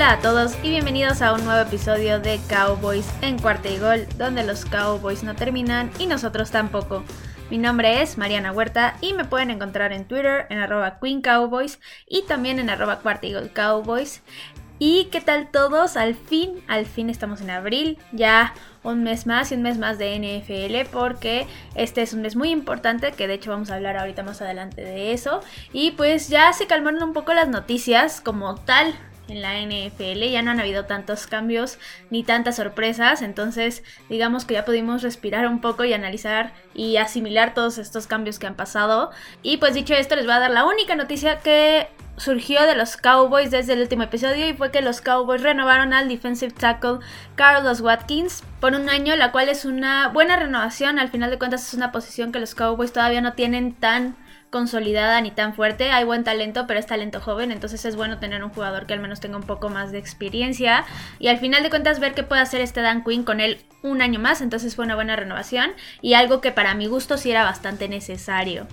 Hola a todos y bienvenidos a un nuevo episodio de Cowboys en cuarta y gol, donde los Cowboys no terminan y nosotros tampoco. Mi nombre es Mariana Huerta y me pueden encontrar en Twitter en arroba Queen Cowboys y también en arroba cuarta y gol Cowboys. ¿Y qué tal todos? Al fin, al fin estamos en abril, ya un mes más y un mes más de NFL porque este es un mes muy importante que de hecho vamos a hablar ahorita más adelante de eso. Y pues ya se calmaron un poco las noticias como tal en la NFL. Ya no han habido tantos cambios ni tantas sorpresas. Entonces, digamos que ya pudimos respirar un poco y analizar y asimilar todos estos cambios que han pasado. Y pues dicho esto, les voy a dar la única noticia que surgió de los Cowboys desde el último episodio y fue que los Cowboys renovaron al defensive tackle Carlos Watkins por un año, la cual es una buena renovación. Al final de cuentas es una posición que los Cowboys todavía no tienen tan consolidada ni tan fuerte. Hay buen talento, pero es talento joven, entonces es bueno tener un jugador que al menos tenga un poco más de experiencia. Y al final de cuentas ver qué puede hacer este Dan Quinn con él un año más, entonces fue una buena renovación y algo que para mi gusto sí era bastante necesario.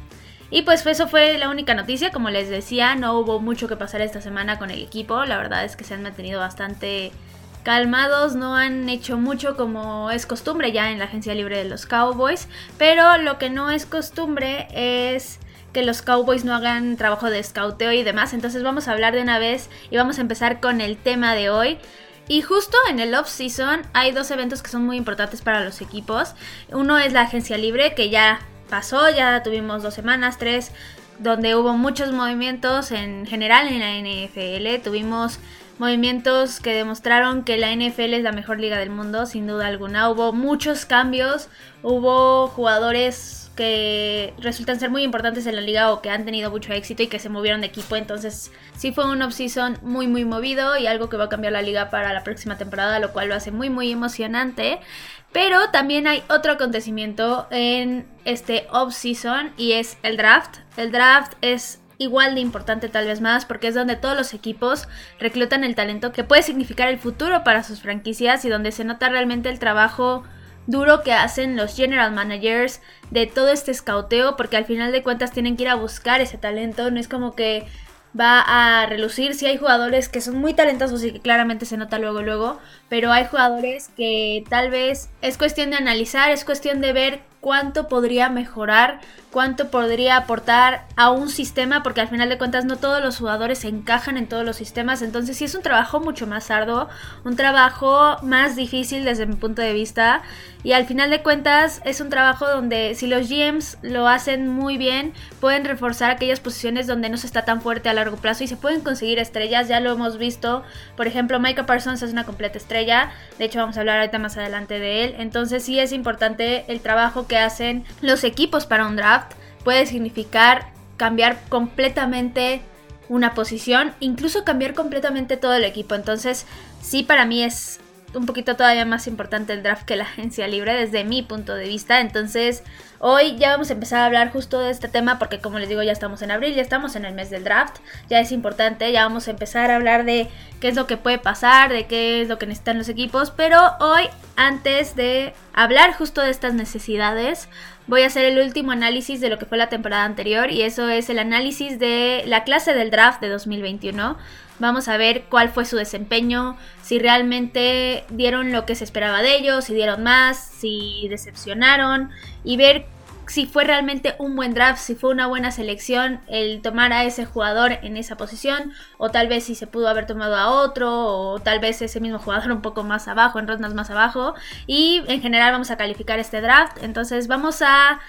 Y pues eso fue la única noticia, como les decía, no hubo mucho que pasar esta semana con el equipo, la verdad es que se han mantenido bastante calmados, no han hecho mucho como es costumbre ya en la agencia libre de los Cowboys, pero lo que no es costumbre es que los Cowboys no hagan trabajo de scouteo y demás. Entonces vamos a hablar de una vez y vamos a empezar con el tema de hoy. Y justo en el off-season hay dos eventos que son muy importantes para los equipos. Uno es la agencia libre, que ya pasó, ya tuvimos dos semanas, tres, donde hubo muchos movimientos en general en la NFL. Tuvimos movimientos que demostraron que la NFL es la mejor liga del mundo, sin duda alguna. Hubo muchos cambios, hubo jugadores que resultan ser muy importantes en la liga o que han tenido mucho éxito y que se movieron de equipo. Entonces, sí fue un off-season muy, muy movido y algo que va a cambiar la liga para la próxima temporada, lo cual lo hace muy, muy emocionante. Pero también hay otro acontecimiento en este off-season y es el draft. El draft es igual de importante tal vez más porque es donde todos los equipos reclutan el talento que puede significar el futuro para sus franquicias y donde se nota realmente el trabajo duro que hacen los general managers de todo este escauteo, porque al final de cuentas tienen que ir a buscar ese talento, no es como que va a relucir. Si hay jugadores que son muy talentosos y que claramente se nota luego luego, pero hay jugadores que tal vez es cuestión de analizar, es cuestión de ver cuánto podría mejorar, cuánto podría aportar a un sistema, porque al final de cuentas no todos los jugadores encajan en todos los sistemas, entonces sí es un trabajo mucho más arduo, un trabajo más difícil desde mi punto de vista, y al final de cuentas es un trabajo donde si los GMs lo hacen muy bien, pueden reforzar aquellas posiciones donde no se está tan fuerte a largo plazo y se pueden conseguir estrellas, ya lo hemos visto, por ejemplo, Micah Parsons es una completa estrella, de hecho vamos a hablar ahorita más adelante de él, entonces sí es importante el trabajo que hacen los equipos para un draft puede significar cambiar completamente una posición, incluso cambiar completamente todo el equipo. Entonces, sí, para mí es un poquito todavía más importante el draft que la agencia libre desde mi punto de vista. Entonces, hoy ya vamos a empezar a hablar justo de este tema porque como les digo, ya estamos en abril, ya estamos en el mes del draft, ya es importante, ya vamos a empezar a hablar de qué es lo que puede pasar, de qué es lo que necesitan los equipos, pero hoy antes de hablar justo de estas necesidades, voy a hacer el último análisis de lo que fue la temporada anterior y eso es el análisis de la clase del draft de 2021 Vamos a ver cuál fue su desempeño, si realmente dieron lo que se esperaba de ellos, si dieron más, si decepcionaron y ver si fue realmente un buen draft, si fue una buena selección el tomar a ese jugador en esa posición, o tal vez si se pudo haber tomado a otro, o tal vez ese mismo jugador un poco más abajo, en rondas más abajo. Y en general vamos a calificar este draft. Entonces vamos a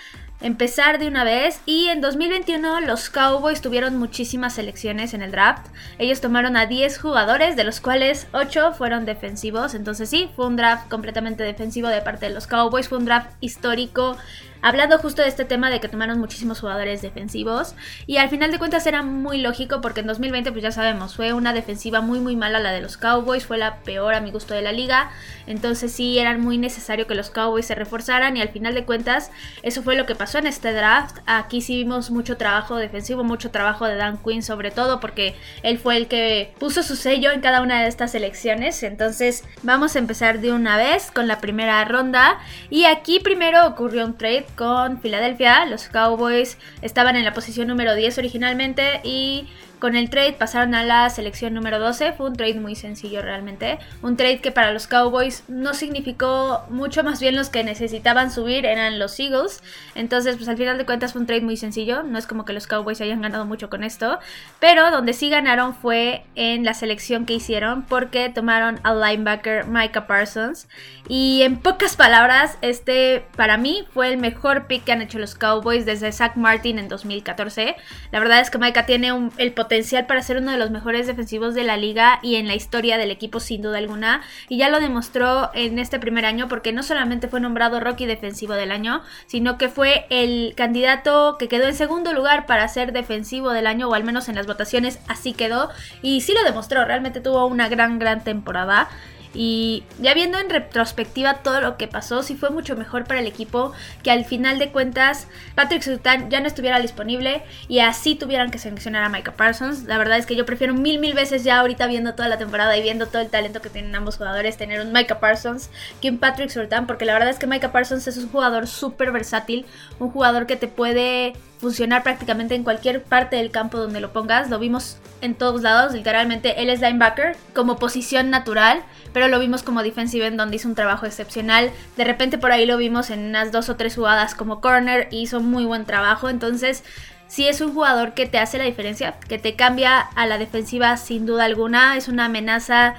empezar de una vez. Y en 2021 los Cowboys tuvieron muchísimas selecciones en el draft. Ellos tomaron a 10 jugadores, de los cuales 8 fueron defensivos. Entonces sí, fue un draft completamente defensivo de parte de los Cowboys. Fue un draft histórico hablando justo de este tema de que tomaron muchísimos jugadores defensivos y al final de cuentas era muy lógico porque en 2020 pues ya sabemos fue una defensiva muy muy mala la de los Cowboys fue la peor a mi gusto de la liga entonces sí era muy necesario que los Cowboys se reforzaran y al final de cuentas eso fue lo que pasó en este draft. Aquí sí vimos mucho trabajo defensivo mucho trabajo de Dan Quinn sobre todo porque él fue el que puso su sello en cada una de estas elecciones entonces vamos a empezar de una vez con la primera ronda y aquí primero ocurrió un trade con Filadelfia. Los Cowboys estaban en la posición número 10 originalmente y Con el trade pasaron a la selección número 12. Fue un trade muy sencillo realmente. Un trade que para los Cowboys no significó mucho, más bien los que necesitaban subir eran los Eagles. Entonces, pues al final de cuentas fue un trade muy sencillo. No es como que los Cowboys hayan ganado mucho con esto. Pero donde sí ganaron fue en la selección que hicieron porque tomaron al linebacker Micah Parsons. Y en pocas palabras, este para mí fue el mejor pick que han hecho los Cowboys desde Zach Martin en 2014. La verdad es que Micah tiene el potencial para ser uno de los mejores defensivos de la liga y en la historia del equipo sin duda alguna. Y ya lo demostró en este primer año porque no solamente fue nombrado Rocky Defensivo del Año, sino que fue el candidato que quedó en segundo lugar para ser defensivo del año o al menos en las votaciones así quedó. Y sí lo demostró, realmente tuvo una gran, gran temporada. Y ya viendo en retrospectiva todo lo que pasó, sí fue mucho mejor para el equipo que al final de cuentas Patrick Sultan ya no estuviera disponible y así tuvieran que seleccionar a Micah Parsons. La verdad es que yo prefiero mil, mil veces ya ahorita viendo toda la temporada y viendo todo el talento que tienen ambos jugadores, tener un Micah Parsons que un Patrick Sultan, porque la verdad es que Micah Parsons es un jugador súper versátil, un jugador que te puede funcionar prácticamente en cualquier parte del campo donde lo pongas. Lo vimos en todos lados, literalmente. Él es linebacker como posición natural, pero lo vimos como defensive en donde hizo un trabajo excepcional. De repente por ahí lo vimos en unas dos o tres jugadas como corner y hizo muy buen trabajo. Entonces, sí es un jugador que te hace la diferencia, que te cambia a la defensiva sin duda alguna. Es una amenaza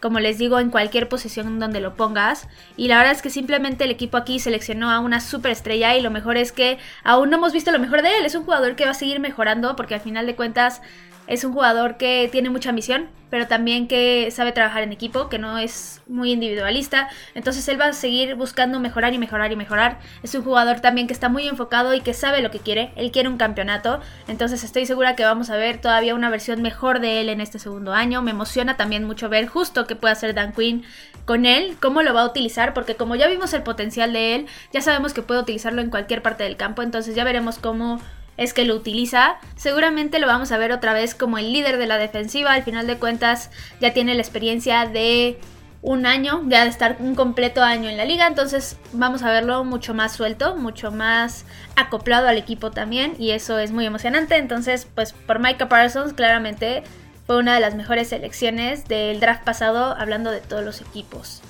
como les digo, en cualquier posición donde lo pongas. Y la verdad es que simplemente el equipo aquí seleccionó a una superestrella y lo mejor es que aún no hemos visto lo mejor de él. Es un jugador que va a seguir mejorando porque al final de cuentas es un jugador que tiene mucha ambición, pero también que sabe trabajar en equipo, que no es muy individualista. Entonces él va a seguir buscando mejorar y mejorar y mejorar. Es un jugador también que está muy enfocado y que sabe lo que quiere. Él quiere un campeonato. Entonces estoy segura que vamos a ver todavía una versión mejor de él en este segundo año. Me emociona también mucho ver justo que puede hacer Dan Quinn con él, cómo lo va a utilizar, porque como ya vimos el potencial de él, ya sabemos que puede utilizarlo en cualquier parte del campo. Entonces ya veremos cómo es que lo utiliza. Seguramente lo vamos a ver otra vez como el líder de la defensiva. Al final de cuentas ya tiene la experiencia de un año, ya de estar un completo año en la liga, entonces vamos a verlo mucho más suelto, mucho más acoplado al equipo también y eso es muy emocionante. Entonces, pues por Micah Parsons claramente fue una de las mejores selecciones del draft pasado hablando de todos los equipos.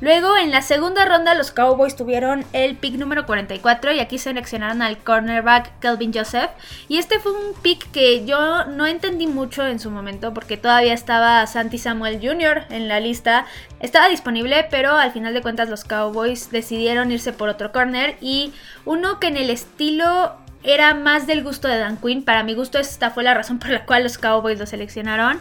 Luego, en la segunda ronda, los Cowboys tuvieron el pick número 44 y aquí seleccionaron al cornerback Kelvin Joseph. Y este fue un pick que yo no entendí mucho en su momento porque todavía estaba Santi Samuel Jr. en la lista. Estaba disponible, pero al final de cuentas los Cowboys decidieron irse por otro corner y uno que en el estilo era más del gusto de Dan Quinn. Para mi gusto esta fue la razón por la cual los Cowboys lo seleccionaron.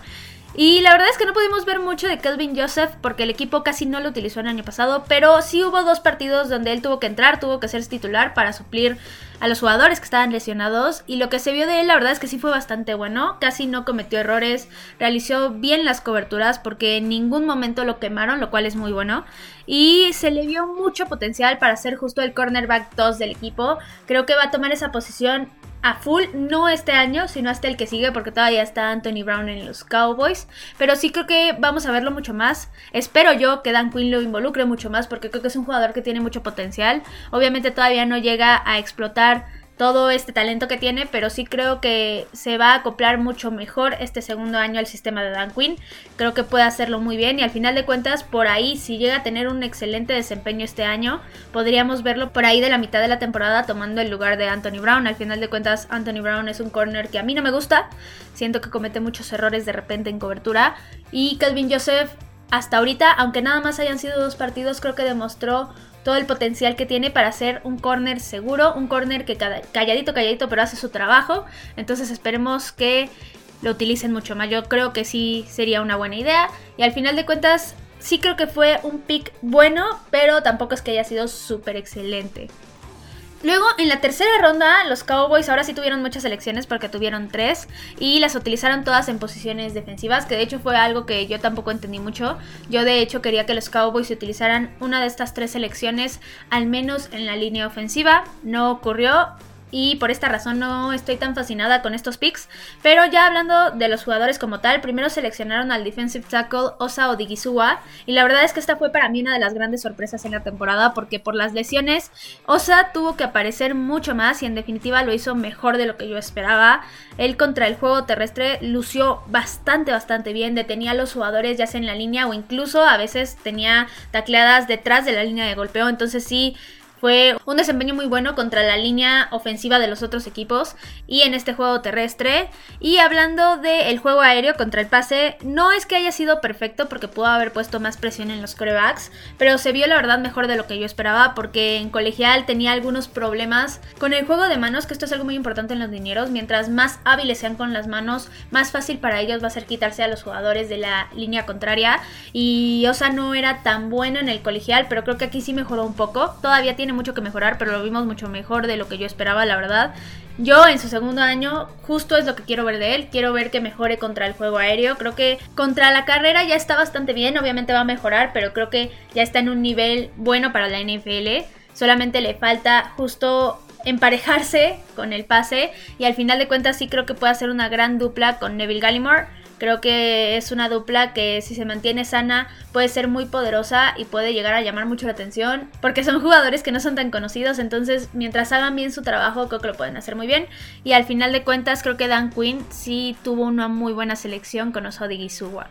Y la verdad es que no pudimos ver mucho de Kelvin Joseph porque el equipo casi no lo utilizó el año pasado, pero sí hubo dos partidos donde él tuvo que entrar, tuvo que ser titular para suplir a los jugadores que estaban lesionados. Y lo que se vio de él la verdad es que sí fue bastante bueno, casi no cometió errores, realizó bien las coberturas porque en ningún momento lo quemaron, lo cual es muy bueno. Y se le vio mucho potencial para ser justo el cornerback 2 del equipo, creo que va a tomar esa posición a full, no este año, sino hasta el que sigue, porque todavía está Anthony Brown en los Cowboys. Pero sí creo que vamos a verlo mucho más. Espero yo que Dan Quinn lo involucre mucho más, porque creo que es un jugador que tiene mucho potencial. Obviamente todavía no llega a explotar todo este talento que tiene, pero sí creo que se va a acoplar mucho mejor este segundo año al sistema de Dan Quinn. Creo que puede hacerlo muy bien y al final de cuentas, por ahí, si llega a tener un excelente desempeño este año, podríamos verlo por ahí de la mitad de la temporada tomando el lugar de Anthony Brown. Al final de cuentas, Anthony Brown es un corner que a mí no me gusta. Siento que comete muchos errores de repente en cobertura. Y Calvin Joseph, hasta ahorita, aunque nada más hayan sido dos partidos, creo que demostró todo el potencial que tiene para ser un corner seguro, un corner que calladito, calladito, pero hace su trabajo. Entonces esperemos que lo utilicen mucho más. Yo creo que sí sería una buena idea. Y al final de cuentas, sí creo que fue un pick bueno, pero tampoco es que haya sido súper excelente. Luego, en la tercera ronda, los Cowboys ahora sí tuvieron muchas elecciones porque tuvieron tres y las utilizaron todas en posiciones defensivas, que de hecho fue algo que yo tampoco entendí mucho. Yo de hecho quería que los Cowboys utilizaran una de estas tres selecciones al menos en la línea ofensiva. No ocurrió. Y por esta razón no estoy tan fascinada con estos picks. Pero ya hablando de los jugadores como tal, primero seleccionaron al defensive tackle Osa Odigizua y la verdad es que esta fue para mí una de las grandes sorpresas en la temporada porque por las lesiones Osa tuvo que aparecer mucho más y en definitiva lo hizo mejor de lo que yo esperaba. Él contra el juego terrestre lució bastante bastante bien, detenía a los jugadores ya sea en la línea o incluso a veces tenía tacleadas detrás de la línea de golpeo, entonces sí fue un desempeño muy bueno contra la línea ofensiva de los otros equipos y en este juego terrestre. Y hablando del juego aéreo contra el pase, no es que haya sido perfecto porque pudo haber puesto más presión en los corebacks, pero se vio la verdad mejor de lo que yo esperaba porque en colegial tenía algunos problemas con el juego de manos, que esto es algo muy importante en los dineros. Mientras más hábiles sean con las manos, más fácil para ellos va a ser quitarse a los jugadores de la línea contraria. Y Osa no era tan bueno en el colegial, pero creo que aquí sí mejoró un poco. Todavía tiene tiene mucho que mejorar, pero lo vimos mucho mejor de lo que yo esperaba, la verdad. Yo en su segundo año justo es lo que quiero ver de él, quiero ver que mejore contra el juego aéreo, creo que contra la carrera ya está bastante bien, obviamente va a mejorar, pero creo que ya está en un nivel bueno para la NFL, solamente le falta justo emparejarse con el pase. Y al final de cuentas sí creo que puede hacer una gran dupla con Neville Gallimore Creo que es una dupla que si se mantiene sana puede ser muy poderosa y puede llegar a llamar mucho la atención porque son jugadores que no son tan conocidos, entonces mientras hagan bien su trabajo creo que lo pueden hacer muy bien y al final de cuentas creo que Dan Quinn sí tuvo una muy buena selección con Osodi Gisuwa.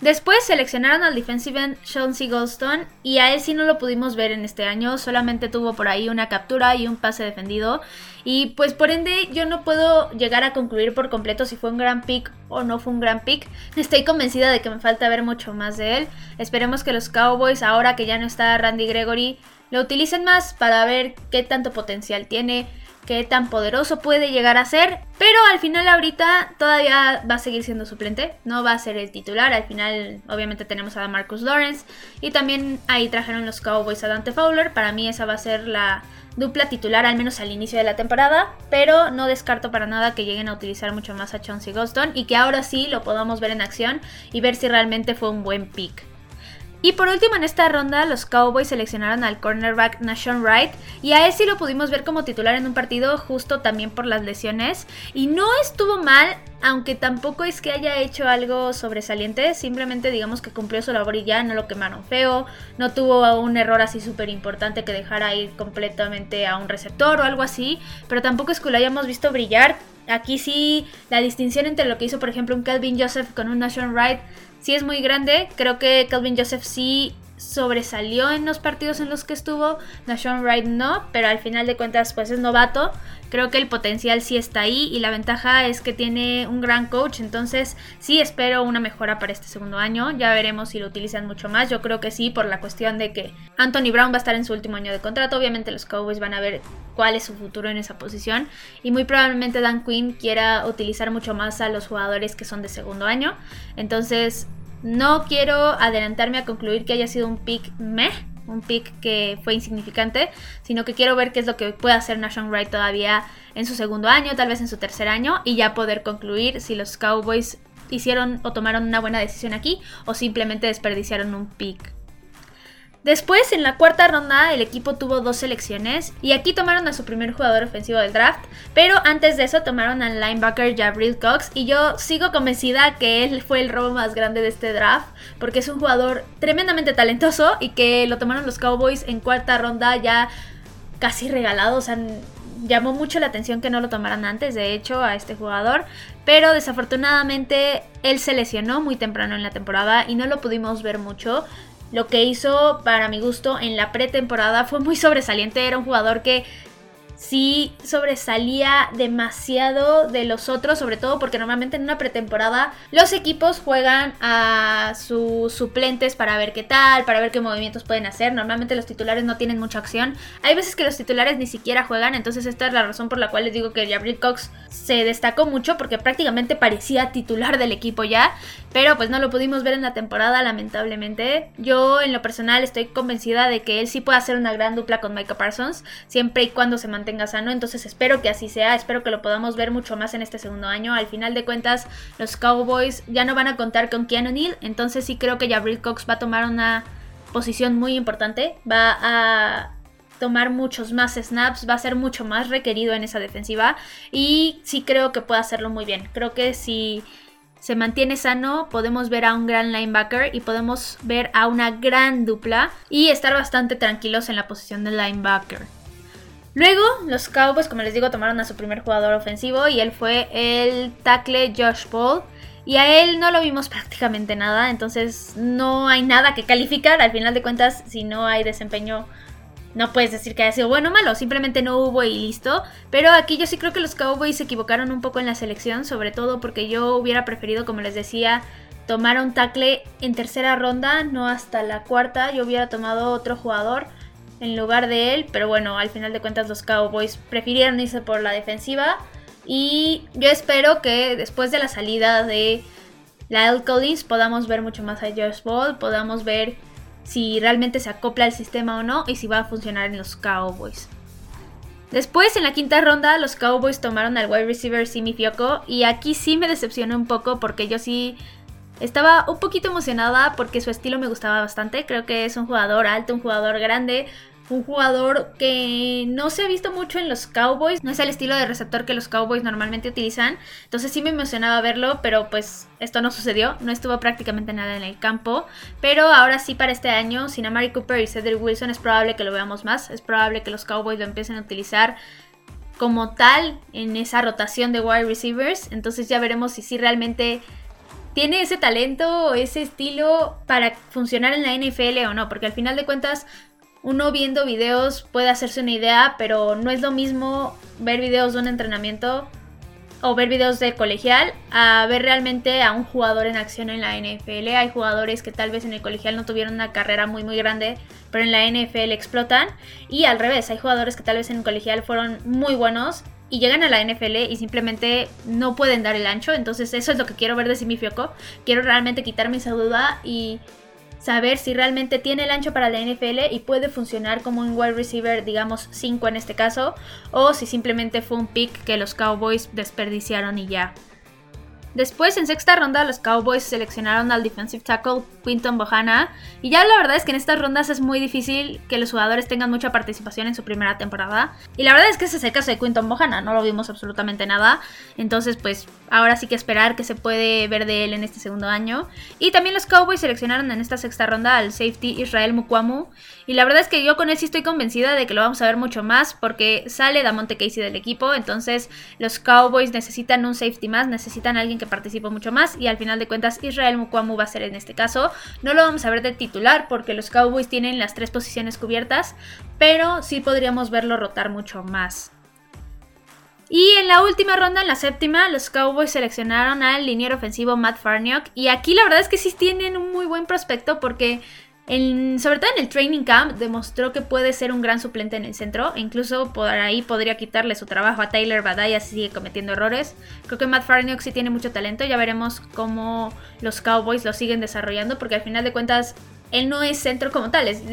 Después seleccionaron al defensive end Chauncey Goldstone y a él sí no lo pudimos ver en este año, solamente tuvo por ahí una captura y un pase defendido y pues por ende yo no puedo llegar a concluir por completo si fue un gran pick o no fue un gran pick. Estoy convencida de que me falta ver mucho más de él. Esperemos que los Cowboys ahora que ya no está Randy Gregory lo utilicen más para ver qué tanto potencial tiene qué tan poderoso puede llegar a ser. Pero al final ahorita todavía va a seguir siendo suplente, no va a ser el titular. Al final obviamente tenemos a Marcus Lawrence y también ahí trajeron los Cowboys a Dante Fowler. Para mí esa va a ser la dupla titular al menos al inicio de la temporada, pero no descarto para nada que lleguen a utilizar mucho más a Chauncey Goston y que ahora sí lo podamos ver en acción y ver si realmente fue un buen pick. Y por último en esta ronda los Cowboys seleccionaron al cornerback Nashon Wright y a él sí lo pudimos ver como titular en un partido justo también por las lesiones y no estuvo mal aunque tampoco es que haya hecho algo sobresaliente, simplemente digamos que cumplió su labor y ya, no lo quemaron feo, no tuvo un error así súper importante que dejara ir completamente a un receptor o algo así, pero tampoco es que lo hayamos visto brillar. Aquí sí, la distinción entre lo que hizo por ejemplo un Calvin Joseph con un Nashon Wright sí es muy grande. Creo que Calvin Joseph sí sobresalió en los partidos en los que estuvo. Nashon Wright no, pero al final de cuentas pues es novato. Creo que el potencial sí está ahí y la ventaja es que tiene un gran coach. Entonces sí espero una mejora para este segundo año. Ya veremos si lo utilizan mucho más. Yo creo que sí por la cuestión de que Anthony Brown va a estar en su último año de contrato. Obviamente los Cowboys van a ver cuál es su futuro en esa posición. Y muy probablemente Dan Quinn quiera utilizar mucho más a los jugadores que son de segundo año. Entonces no quiero adelantarme a concluir que haya sido un pick meh, un pick que fue insignificante, sino que quiero ver qué es lo que puede hacer Nashon Wright todavía en su segundo año, tal vez en su tercer año, y ya poder concluir si los Cowboys hicieron o tomaron una buena decisión aquí o simplemente desperdiciaron un pick Después, en la cuarta ronda, el equipo tuvo dos selecciones y aquí tomaron a su primer jugador ofensivo del draft, pero antes de eso tomaron al linebacker Jabril Cox y yo sigo convencida que él fue el robo más grande de este draft porque es un jugador tremendamente talentoso y que lo tomaron los Cowboys en cuarta ronda ya casi regalado, o sea, llamó mucho la atención que no lo tomaran antes, de hecho, a este jugador, pero desafortunadamente él se lesionó muy temprano en la temporada y no lo pudimos ver mucho. Lo que hizo para mi gusto en la pretemporada fue muy sobresaliente. Era un jugador que sí sobresalía demasiado de los otros, sobre todo porque normalmente en una pretemporada los equipos juegan a sus suplentes para ver qué tal, para ver qué movimientos pueden hacer. Normalmente los titulares no tienen mucha acción. Hay veces que los titulares ni siquiera juegan, entonces esta es la razón por la cual les digo que Jabril Cox se destacó mucho porque prácticamente parecía titular del equipo ya, pero pues no lo pudimos ver en la temporada lamentablemente. Yo en lo personal estoy convencida de que él sí puede hacer una gran dupla con Micah Parsons, siempre y cuando se mantenga tenga sano. Entonces espero que así sea, espero que lo podamos ver mucho más en este segundo año. Al final de cuentas, los Cowboys ya no van a contar con Keanu Neal, entonces sí creo que Jabril Cox va a tomar una posición muy importante, va a tomar muchos más snaps, va a ser mucho más requerido en esa defensiva y sí creo que puede hacerlo muy bien. Creo que si se mantiene sano, podemos ver a un gran linebacker y podemos ver a una gran dupla y estar bastante tranquilos en la posición del linebacker. Luego, los Cowboys, como les digo, tomaron a su primer jugador ofensivo y él fue el tackle Josh Paul. Y a él no lo vimos prácticamente nada, entonces no hay nada que calificar. Al final de cuentas, si no hay desempeño no puedes decir que haya sido bueno o malo, simplemente no hubo y listo. Pero aquí yo sí creo que los Cowboys se equivocaron un poco en la selección, sobre todo porque yo hubiera preferido, como les decía, tomar un tackle en tercera ronda, no hasta la cuarta. Yo hubiera tomado otro jugador en lugar de él, pero bueno, al final de cuentas los Cowboys prefirieron irse por la defensiva. Y yo espero que después de la salida de Lyle Collins podamos ver mucho más a Josh Ball, podamos ver si realmente se acopla al sistema o no y si va a funcionar en los Cowboys. Después, en la quinta ronda, los Cowboys tomaron al wide receiver Simi Fioco y aquí sí me decepcionó un poco porque yo sí estaba un poquito emocionada porque su estilo me gustaba bastante. Creo que es un jugador alto, un jugador grande, un jugador que no se ha visto mucho en los Cowboys, no es el estilo de receptor que los Cowboys normalmente utilizan, entonces sí me emocionaba verlo, pero pues esto no sucedió, no estuvo prácticamente nada en el campo, pero ahora sí para este año, sin Amari Cooper y Cedric Wilson es probable que lo veamos más, es probable que los Cowboys lo empiecen a utilizar como tal en esa rotación de wide receivers, entonces ya veremos si sí realmente tiene ese talento ese estilo para funcionar en la NFL o no, porque al final de cuentas uno viendo videos puede hacerse una idea, pero no es lo mismo ver videos de un entrenamiento o ver videos de colegial a ver realmente a un jugador en acción en la NFL. Hay jugadores que tal vez en el colegial no tuvieron una carrera muy muy grande, pero en la NFL explotan. Y al revés, hay jugadores que tal vez en el colegial fueron muy buenos y llegan a la NFL y simplemente no pueden dar el ancho. Entonces eso es lo que quiero ver de Simi Fioco. Quiero realmente quitarme esa duda y saber si realmente tiene el ancho para la NFL y puede funcionar como un wide receiver, digamos 5 en este caso, o si simplemente fue un pick que los Cowboys desperdiciaron y ya. Después, en sexta ronda, los Cowboys seleccionaron al defensive tackle Quinton Bohana. Y ya la verdad es que en estas rondas es muy difícil que los jugadores tengan mucha participación en su primera temporada. Y la verdad es que ese es el caso de Quinton Bohana, no lo vimos absolutamente nada. Entonces, pues ahora sí que esperar que se puede ver de él en este segundo año. Y también los Cowboys seleccionaron en esta sexta ronda al safety Israel Mukwamu. Y la verdad es que yo con él sí estoy convencida de que lo vamos a ver mucho más porque sale Damonte Casey del equipo. Entonces, los Cowboys necesitan un safety más, necesitan alguien que participo mucho más y al final de cuentas Israel Mukwamu va a ser en este caso. No lo vamos a ver de titular porque los Cowboys tienen las tres posiciones cubiertas, pero sí podríamos verlo rotar mucho más. Y en la última ronda, en la séptima, los Cowboys seleccionaron al liniero ofensivo Matt Farniok. Y aquí la verdad es que sí tienen un muy buen prospecto porque sobre todo en el training camp demostró que puede ser un gran suplente en el centro. Incluso por ahí podría quitarle su trabajo a Tyler Badaya si sigue cometiendo errores. Creo que Matt Farniok sí tiene mucho talento, ya veremos cómo los Cowboys lo siguen desarrollando porque al final de cuentas él no es centro como tal, es,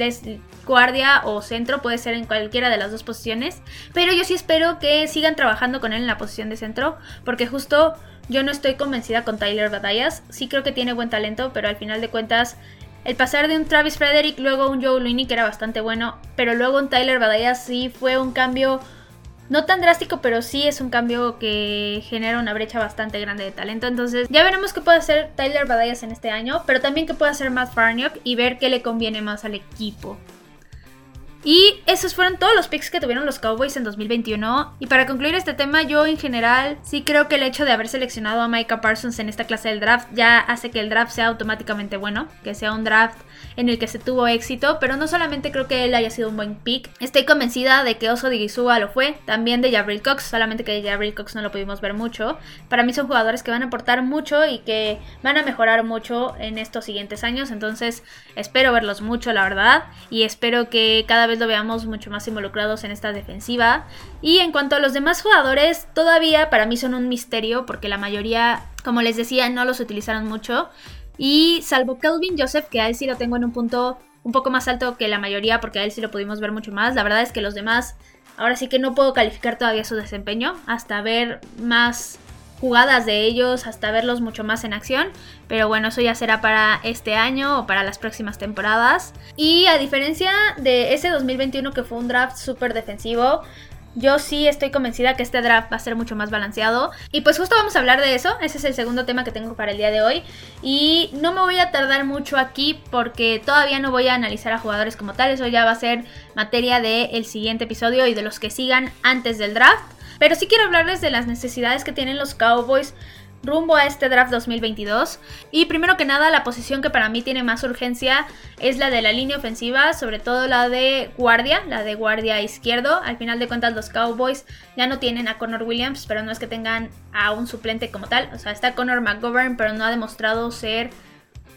guardia o centro, puede ser en cualquiera de las dos posiciones, pero yo sí espero que sigan trabajando con él en la posición de centro porque justo yo no estoy convencida con Tyler Badayas, sí creo que tiene buen talento, pero al final de cuentas el pasar de un Travis Frederick, luego un Joe Looney, que era bastante bueno, pero luego un Tyler Badaya sí fue un cambio no tan drástico, pero sí es un cambio que genera una brecha bastante grande de talento. Entonces, ya veremos qué puede hacer Tyler Badayas en este año, pero también qué puede hacer Matt Farniok y ver qué le conviene más al equipo. Y esos fueron todos los picks que tuvieron los Cowboys en 2021. Y para concluir este tema, yo en general sí creo que el hecho de haber seleccionado a Micah Parsons en esta clase del draft ya hace que el draft sea automáticamente bueno, que sea un draft en el que se tuvo éxito, pero no solamente creo que él haya sido un buen pick, estoy convencida de que Oso Digizua lo fue, también de Jabril Cox, solamente que Jabril Cox no lo pudimos ver mucho. Para mí son jugadores que van a aportar mucho y que van a mejorar mucho en estos siguientes años, entonces espero verlos mucho, la verdad, y espero que cada vez lo veamos mucho más involucrados en esta defensiva. Y en cuanto a los demás jugadores, todavía para mí son un misterio porque la mayoría, como les decía, no los utilizaron mucho. Y salvo Kelvin Joseph, que a él sí lo tengo en un punto un poco más alto que la mayoría porque a él sí lo pudimos ver mucho más, la verdad es que los demás, ahora sí que no puedo calificar todavía su desempeño hasta ver más jugadas de ellos hasta verlos mucho más en acción. Pero bueno, eso ya será para este año o para las próximas temporadas. Y a diferencia de ese 2021 que fue un draft súper defensivo, yo sí estoy convencida que este draft va a ser mucho más balanceado. Y pues justo vamos a hablar de eso. Ese es el segundo tema que tengo para el día de hoy. Y no me voy a tardar mucho aquí porque todavía no voy a analizar a jugadores como tal. Eso ya va a ser materia del siguiente episodio y de los que sigan antes del draft. Pero sí quiero hablarles de las necesidades que tienen los Cowboys rumbo a este draft 2022. Y primero que nada, la posición que para mí tiene más urgencia es la de la línea ofensiva, sobre todo la de guardia, la de guardia izquierdo. Al final de cuentas, los Cowboys ya no tienen a Connor Williams, pero no es que tengan a un suplente como tal. O sea, está Connor McGovern, pero no ha demostrado ser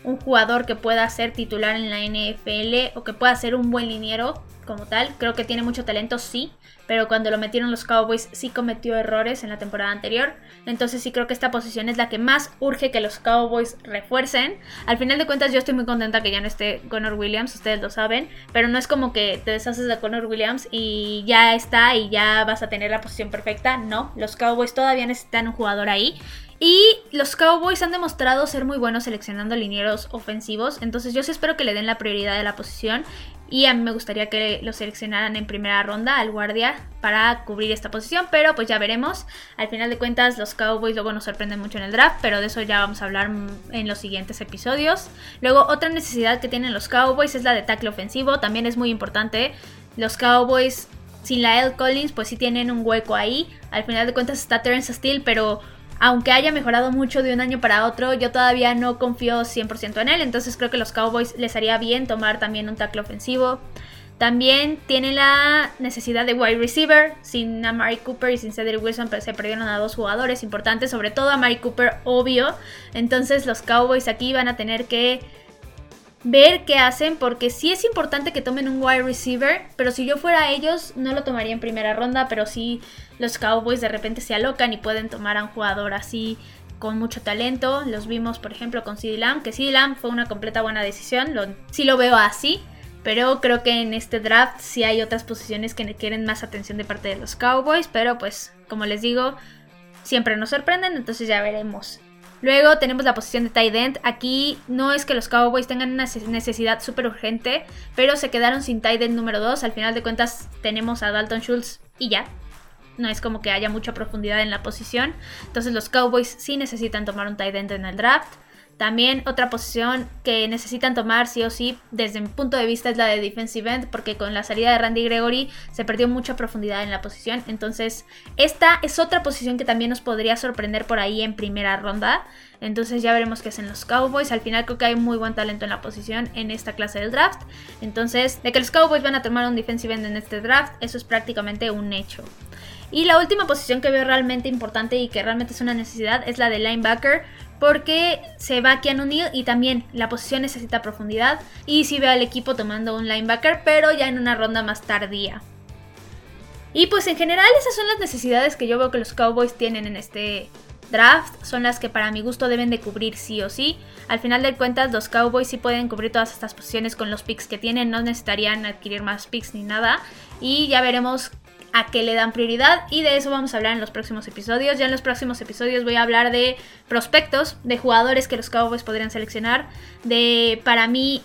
un jugador que pueda ser titular en la NFL o que pueda ser un buen liniero como tal. Creo que tiene mucho talento, sí, pero cuando lo metieron los Cowboys sí cometió errores en la temporada anterior. Entonces sí creo que esta posición es la que más urge que los Cowboys refuercen. Al final de cuentas yo estoy muy contenta que ya no esté Connor Williams, ustedes lo saben, pero no es como que te deshaces de Connor Williams y ya está y ya vas a tener la posición perfecta. No, los Cowboys todavía necesitan un jugador ahí. Y los Cowboys han demostrado ser muy buenos seleccionando linieros ofensivos. Entonces yo sí espero que le den la prioridad de la posición. Y a mí me gustaría que lo seleccionaran en primera ronda al guardia para cubrir esta posición. Pero pues ya veremos. Al final de cuentas los Cowboys luego nos sorprenden mucho en el draft. Pero de eso ya vamos a hablar en los siguientes episodios. Luego otra necesidad que tienen los Cowboys es la de tackle ofensivo. También es muy importante. Los Cowboys sin la L. Collins pues sí tienen un hueco ahí. Al final de cuentas está Terrence Steele pero aunque haya mejorado mucho de un año para otro, yo todavía no confío 100% en él. Entonces creo que los Cowboys les haría bien tomar también un tackle ofensivo. También tienen la necesidad de wide receiver. Sin Amari Cooper y sin Cedric Wilson pues, se perdieron a dos jugadores importantes, sobre todo a Amari Cooper, obvio. Entonces los Cowboys aquí van a tener que ver qué hacen, porque sí es importante que tomen un wide receiver, pero si yo fuera ellos, no lo tomaría en primera ronda, pero si los Cowboys de repente se alocan y pueden tomar a un jugador así con mucho talento. Los vimos, por ejemplo, con CD Lamb, que CD Lamb fue una completa buena decisión, lo, sí lo veo así. Pero creo que en este draft sí hay otras posiciones que quieren más atención de parte de los Cowboys. Pero pues, como les digo, siempre nos sorprenden, entonces ya veremos. Luego tenemos la posición de tight end. Aquí no es que los Cowboys tengan una necesidad súper urgente, pero se quedaron sin tight end número 2. Al final de cuentas tenemos a Dalton Schultz y ya. No es como que haya mucha profundidad en la posición. Entonces los Cowboys sí necesitan tomar un tight end en el draft. También otra posición que necesitan tomar sí o sí desde mi punto de vista es la de defensive end porque con la salida de Randy Gregory se perdió mucha profundidad en la posición. Entonces esta es otra posición que también nos podría sorprender por ahí en primera ronda. Entonces ya veremos qué hacen los Cowboys. Al final creo que hay muy buen talento en la posición en esta clase del draft. Entonces de que los Cowboys van a tomar un defensive end en este draft, eso es prácticamente un hecho. Y la última posición que veo realmente importante y que realmente es una necesidad es la de linebacker porque se va Keanu Neal y también la posición necesita profundidad. Y si veo al equipo tomando un linebacker, pero ya en una ronda más tardía. Y pues en general esas son las necesidades que yo veo que los Cowboys tienen en este draft. Son las que para mi gusto deben de cubrir sí o sí. Al final de cuentas los Cowboys sí pueden cubrir todas estas posiciones con los picks que tienen. No necesitarían adquirir más picks ni nada. Y ya veremos a qué le dan prioridad y de eso vamos a hablar en los próximos episodios. Ya en los próximos episodios voy a hablar de prospectos, de jugadores que los Cowboys podrían seleccionar, de para mí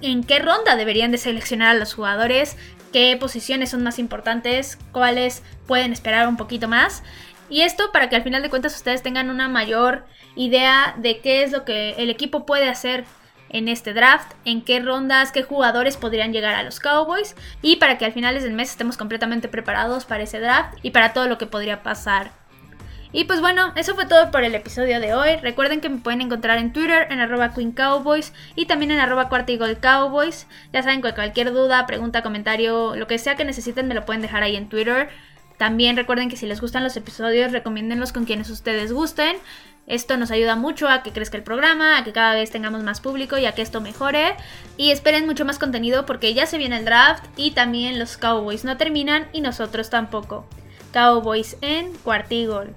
en qué ronda deberían de seleccionar a los jugadores, qué posiciones son más importantes, cuáles pueden esperar un poquito más. Y esto para que al final de cuentas ustedes tengan una mayor idea de qué es lo que el equipo puede hacer en este draft, en qué rondas, qué jugadores podrían llegar a los Cowboys y para que al finales del mes estemos completamente preparados para ese draft y para todo lo que podría pasar. Y pues bueno, eso fue todo por el episodio de hoy. Recuerden que me pueden encontrar en Twitter en arroba Queen Cowboys y también en arroba Cowboys. Ya saben que cualquier duda, pregunta, comentario, lo que sea que necesiten me lo pueden dejar ahí en Twitter. También recuerden que si les gustan los episodios, recomiéndenlos con quienes ustedes gusten. Esto nos ayuda mucho a que crezca el programa, a que cada vez tengamos más público y a que esto mejore. Y esperen mucho más contenido porque ya se viene el draft y también los Cowboys no terminan y nosotros tampoco. Cowboys en Cuartigol.